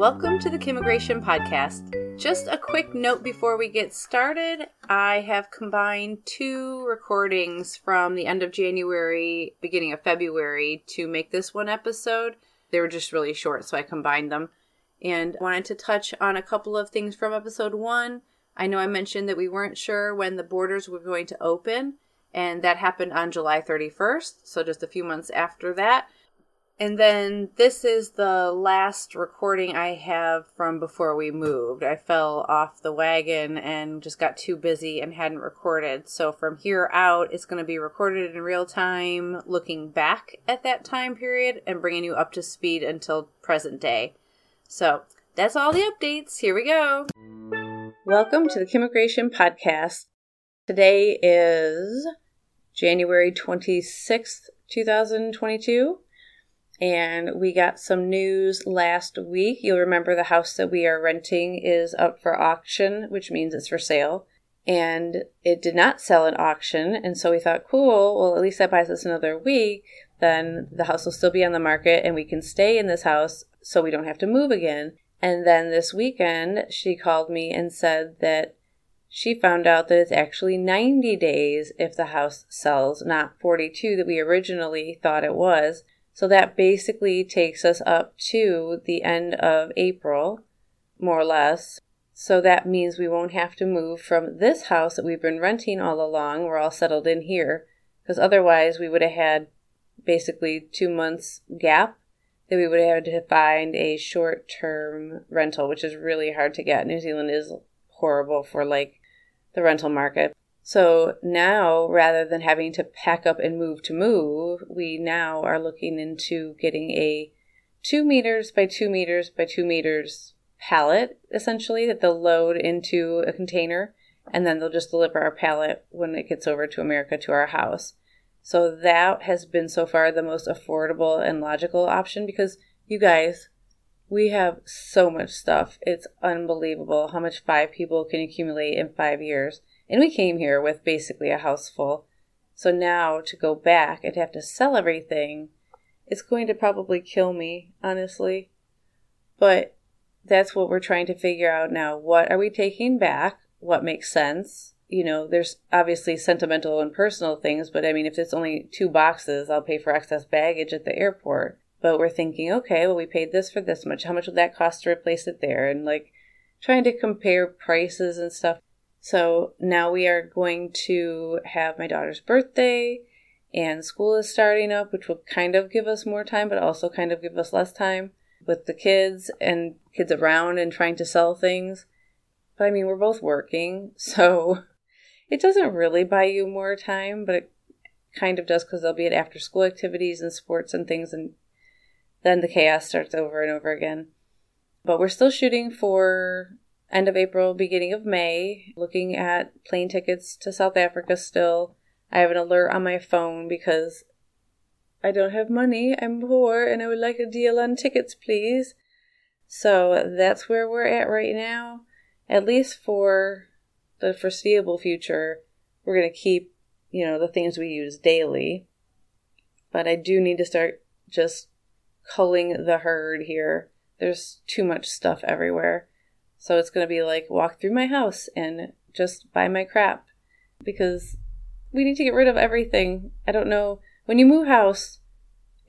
welcome to the Kimmigration Podcast. Just a quick note before we get started I have combined two recordings from the end of January, beginning of February to make this one episode. They were just really short, so I combined them. And wanted to touch on a couple of things from episode one. I know I mentioned that we weren't sure when the borders were going to open, and that happened on July 31st, so just a few months after that. And then this is the last recording I have from before we moved. I fell off the wagon and just got too busy and hadn't recorded. So from here out, it's going to be recorded in real time, looking back at that time period and bringing you up to speed until present day. So that's all the updates. Here we go. Welcome to the Kimmigration Podcast. Today is January 26th, 2022 and we got some news last week. You'll remember the house that we are renting is up for auction, which means it's for sale. And it did not sell at auction, and so we thought, cool, well, at least that buys us another week. Then the house will still be on the market, and we can stay in this house so we don't have to move again. And then this weekend, she called me and said that she found out that it's actually 90 days if the house sells, not 42 that we originally thought it was. So that basically takes us up to the end of April, more or less. So that means we won't have to move from this house that we've been renting all along. We're all settled in here. Because otherwise, we would have had basically two months gap that we would have had to find a short term rental, which is really hard to get. New Zealand is horrible for like the rental market. So now, rather than having to pack up and move to move, we now are looking into getting a two meters by two meters by two meters pallet, essentially, that they'll load into a container and then they'll just deliver our pallet when it gets over to America to our house. So that has been so far the most affordable and logical option because you guys, we have so much stuff. It's unbelievable how much five people can accumulate in five years. And we came here with basically a house full. So now to go back and have to sell everything, it's going to probably kill me, honestly. But that's what we're trying to figure out now. What are we taking back? What makes sense? You know, there's obviously sentimental and personal things, but I mean, if it's only two boxes, I'll pay for excess baggage at the airport. But we're thinking, okay, well, we paid this for this much. How much would that cost to replace it there? And like trying to compare prices and stuff. So now we are going to have my daughter's birthday, and school is starting up, which will kind of give us more time, but also kind of give us less time with the kids and kids around and trying to sell things. But I mean, we're both working, so it doesn't really buy you more time, but it kind of does because there'll be at after school activities and sports and things, and then the chaos starts over and over again. But we're still shooting for end of April, beginning of May, looking at plane tickets to South Africa still. I have an alert on my phone because I don't have money. I'm poor and I would like a deal on tickets, please. So that's where we're at right now. At least for the foreseeable future, we're going to keep, you know, the things we use daily. But I do need to start just culling the herd here. There's too much stuff everywhere. So it's going to be like walk through my house and just buy my crap because we need to get rid of everything. I don't know. When you move house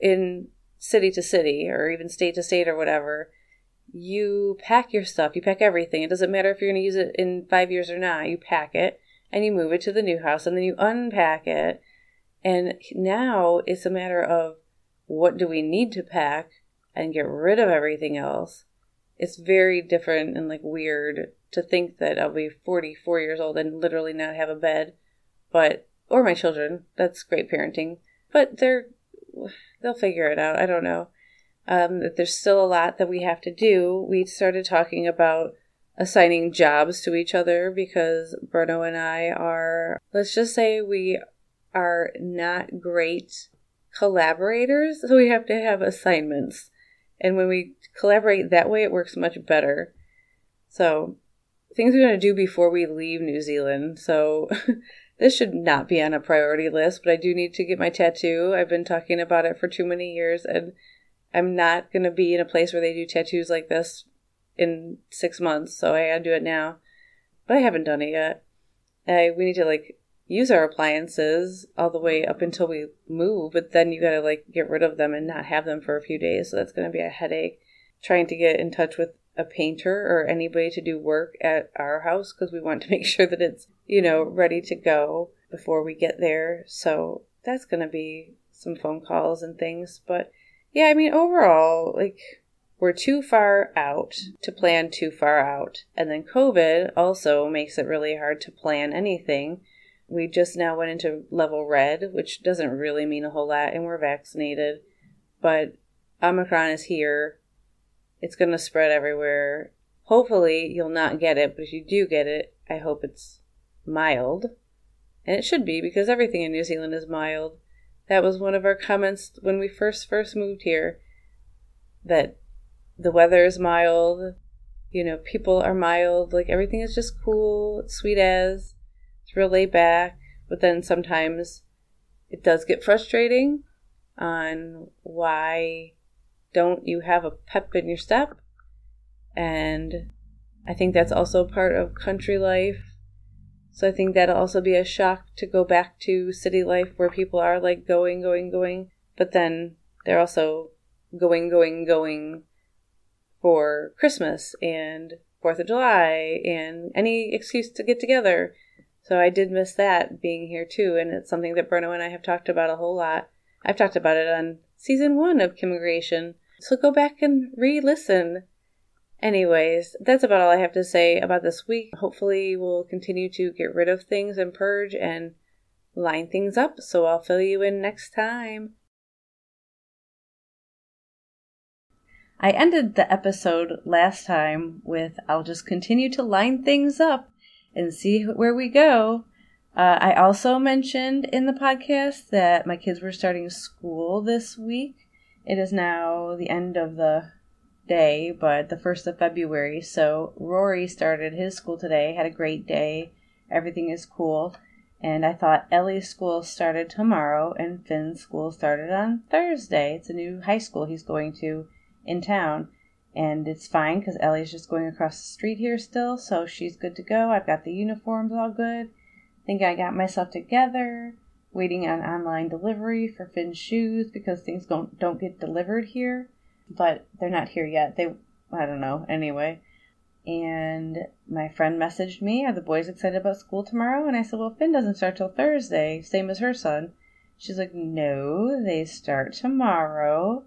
in city to city or even state to state or whatever, you pack your stuff. You pack everything. It doesn't matter if you're going to use it in five years or not. You pack it and you move it to the new house and then you unpack it. And now it's a matter of what do we need to pack and get rid of everything else it's very different and like weird to think that I'll be 44 years old and literally not have a bed, but or my children. That's great parenting, but they're they'll figure it out. I don't know. Um, there's still a lot that we have to do. We started talking about assigning jobs to each other because Bruno and I are, let's just say, we are not great collaborators, so we have to have assignments. And when we collaborate that way, it works much better. So, things we're going to do before we leave New Zealand. So, this should not be on a priority list, but I do need to get my tattoo. I've been talking about it for too many years, and I'm not going to be in a place where they do tattoos like this in six months, so I gotta do it now. But I haven't done it yet. I, we need to like use our appliances all the way up until we move, but then you gotta like get rid of them and not have them for a few days. So that's gonna be a headache. Trying to get in touch with a painter or anybody to do work at our house because we want to make sure that it's, you know, ready to go before we get there. So that's gonna be some phone calls and things. But yeah, I mean, overall, like, we're too far out to plan too far out. And then COVID also makes it really hard to plan anything. We just now went into level red, which doesn't really mean a whole lot, and we're vaccinated. But Omicron is here. It's going to spread everywhere. Hopefully, you'll not get it, but if you do get it, I hope it's mild. And it should be because everything in New Zealand is mild. That was one of our comments when we first first moved here that the weather is mild, you know, people are mild, like everything is just cool, it's sweet as, it's real laid back, but then sometimes it does get frustrating on why don't you have a pep in your step? And I think that's also part of country life. So I think that'll also be a shock to go back to city life where people are like going, going, going, but then they're also going, going, going for Christmas and Fourth of July and any excuse to get together. So I did miss that being here too, and it's something that Bruno and I have talked about a whole lot. I've talked about it on season one of Kimmigration. So go back and re listen. Anyways, that's about all I have to say about this week. Hopefully, we'll continue to get rid of things and purge and line things up. So I'll fill you in next time. I ended the episode last time with I'll just continue to line things up and see where we go. Uh, I also mentioned in the podcast that my kids were starting school this week. It is now the end of the day, but the 1st of February. So Rory started his school today, had a great day. Everything is cool. And I thought Ellie's school started tomorrow and Finn's school started on Thursday. It's a new high school he's going to in town. And it's fine because Ellie's just going across the street here still, so she's good to go. I've got the uniforms all good. Think I got myself together. Waiting on online delivery for Finn's shoes because things don't don't get delivered here, but they're not here yet. They I don't know. Anyway, and my friend messaged me, Are the boys excited about school tomorrow? And I said, Well, Finn doesn't start till Thursday, same as her son. She's like, No, they start tomorrow.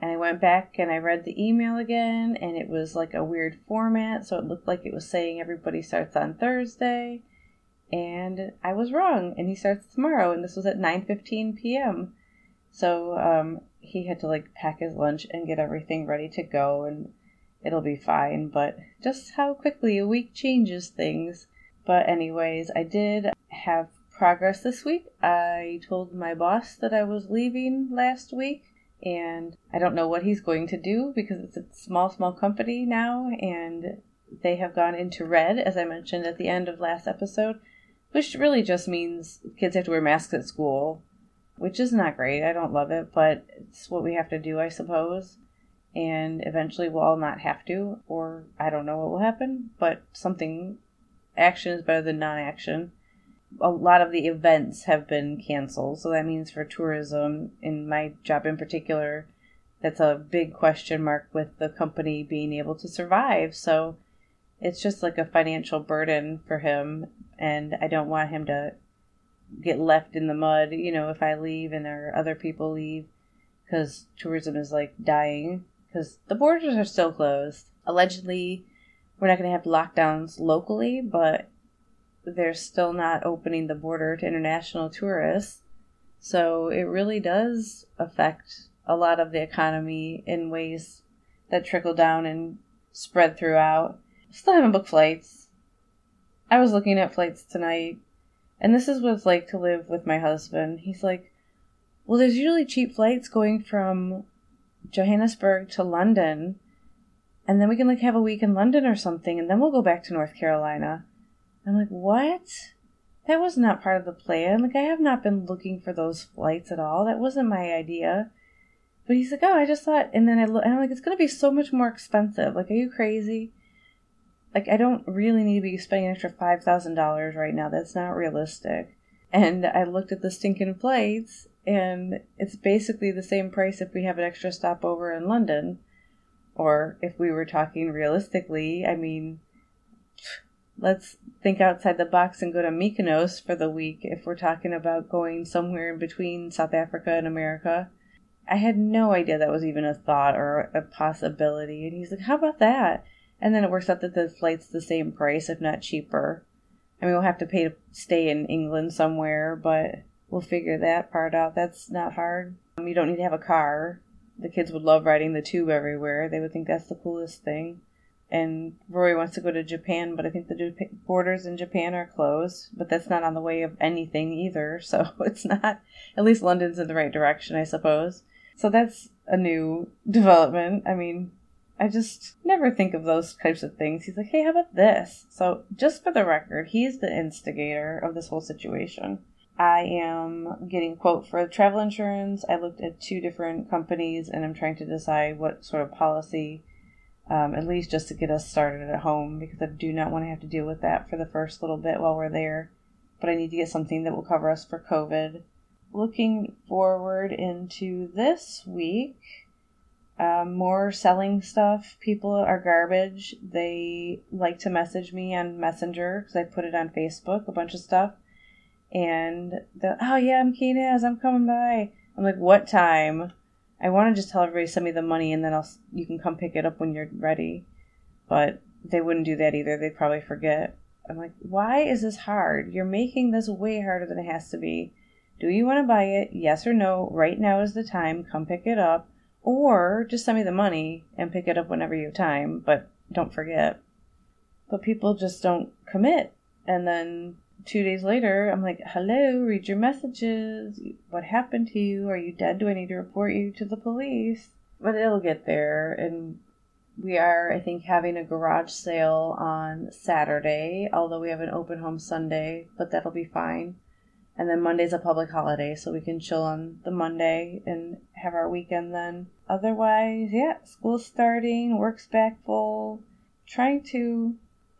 And I went back and I read the email again, and it was like a weird format, so it looked like it was saying everybody starts on Thursday. And I was wrong, and he starts tomorrow, and this was at 9:15 p.m. So um, he had to like pack his lunch and get everything ready to go, and it'll be fine. But just how quickly a week changes things. But anyways, I did have progress this week. I told my boss that I was leaving last week and I don't know what he's going to do because it's a small, small company now, and they have gone into red, as I mentioned at the end of last episode, which really just means kids have to wear masks at school, which is not great. I don't love it, but it's what we have to do, I suppose. And eventually we'll all not have to, or I don't know what will happen, but something action is better than non action a lot of the events have been canceled. So that means for tourism, in my job in particular, that's a big question mark with the company being able to survive. So it's just like a financial burden for him. And I don't want him to get left in the mud, you know, if I leave and there other people leave because tourism is like dying because the borders are still closed. Allegedly, we're not going to have lockdowns locally, but they're still not opening the border to international tourists. So it really does affect a lot of the economy in ways that trickle down and spread throughout. Still haven't booked flights. I was looking at flights tonight, and this is what it's like to live with my husband. He's like, Well, there's usually cheap flights going from Johannesburg to London, and then we can like have a week in London or something, and then we'll go back to North Carolina. I'm like, what? That was not part of the plan. Like, I have not been looking for those flights at all. That wasn't my idea. But he's like, oh, I just thought, and then I look, and I'm like, it's gonna be so much more expensive. Like, are you crazy? Like, I don't really need to be spending an extra five thousand dollars right now. That's not realistic. And I looked at the stinking flights, and it's basically the same price if we have an extra stopover in London, or if we were talking realistically. I mean, let's think outside the box and go to Mykonos for the week if we're talking about going somewhere in between South Africa and America. I had no idea that was even a thought or a possibility. And he's like, How about that? And then it works out that the flight's the same price, if not cheaper. I mean, we'll have to pay to stay in England somewhere, but we'll figure that part out. That's not hard. Um, you don't need to have a car. The kids would love riding the tube everywhere. They would think that's the coolest thing and Rory wants to go to Japan, but I think the borders in Japan are closed. But that's not on the way of anything either, so it's not. At least London's in the right direction, I suppose. So that's a new development. I mean, I just never think of those types of things. He's like, hey, how about this? So, just for the record, he's the instigator of this whole situation. I am getting quote for travel insurance. I looked at two different companies and I'm trying to decide what sort of policy um, at least just to get us started at home because I do not want to have to deal with that for the first little bit while we're there. But I need to get something that will cover us for COVID. Looking forward into this week, um, more selling stuff. People are garbage. They like to message me on Messenger because I put it on Facebook, a bunch of stuff. And the oh yeah, I'm keen as I'm coming by. I'm like, what time? I want to just tell everybody send me the money and then I'll you can come pick it up when you're ready. But they wouldn't do that either. They'd probably forget. I'm like, why is this hard? You're making this way harder than it has to be. Do you want to buy it? Yes or no? Right now is the time. Come pick it up. Or just send me the money and pick it up whenever you have time, but don't forget. But people just don't commit. And then two days later, I'm like, hello, read your messages. What happened to you? Are you dead? Do I need to report you to the police? But it'll get there. And we are, I think, having a garage sale on Saturday, although we have an open home Sunday, but that'll be fine. And then Monday's a public holiday, so we can chill on the Monday and have our weekend then. Otherwise, yeah, school's starting, work's back full. Trying to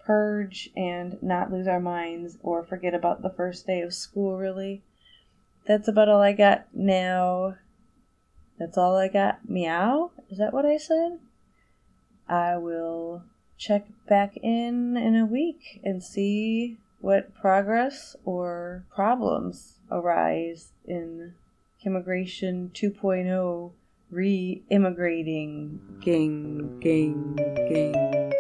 purge and not lose our minds or forget about the first day of school, really. That's about all I got now. That's all I got. Meow? Is that what I said? I will check back in in a week and see what progress or problems arise in Immigration 2.0 re immigrating. Gang, gang, gang.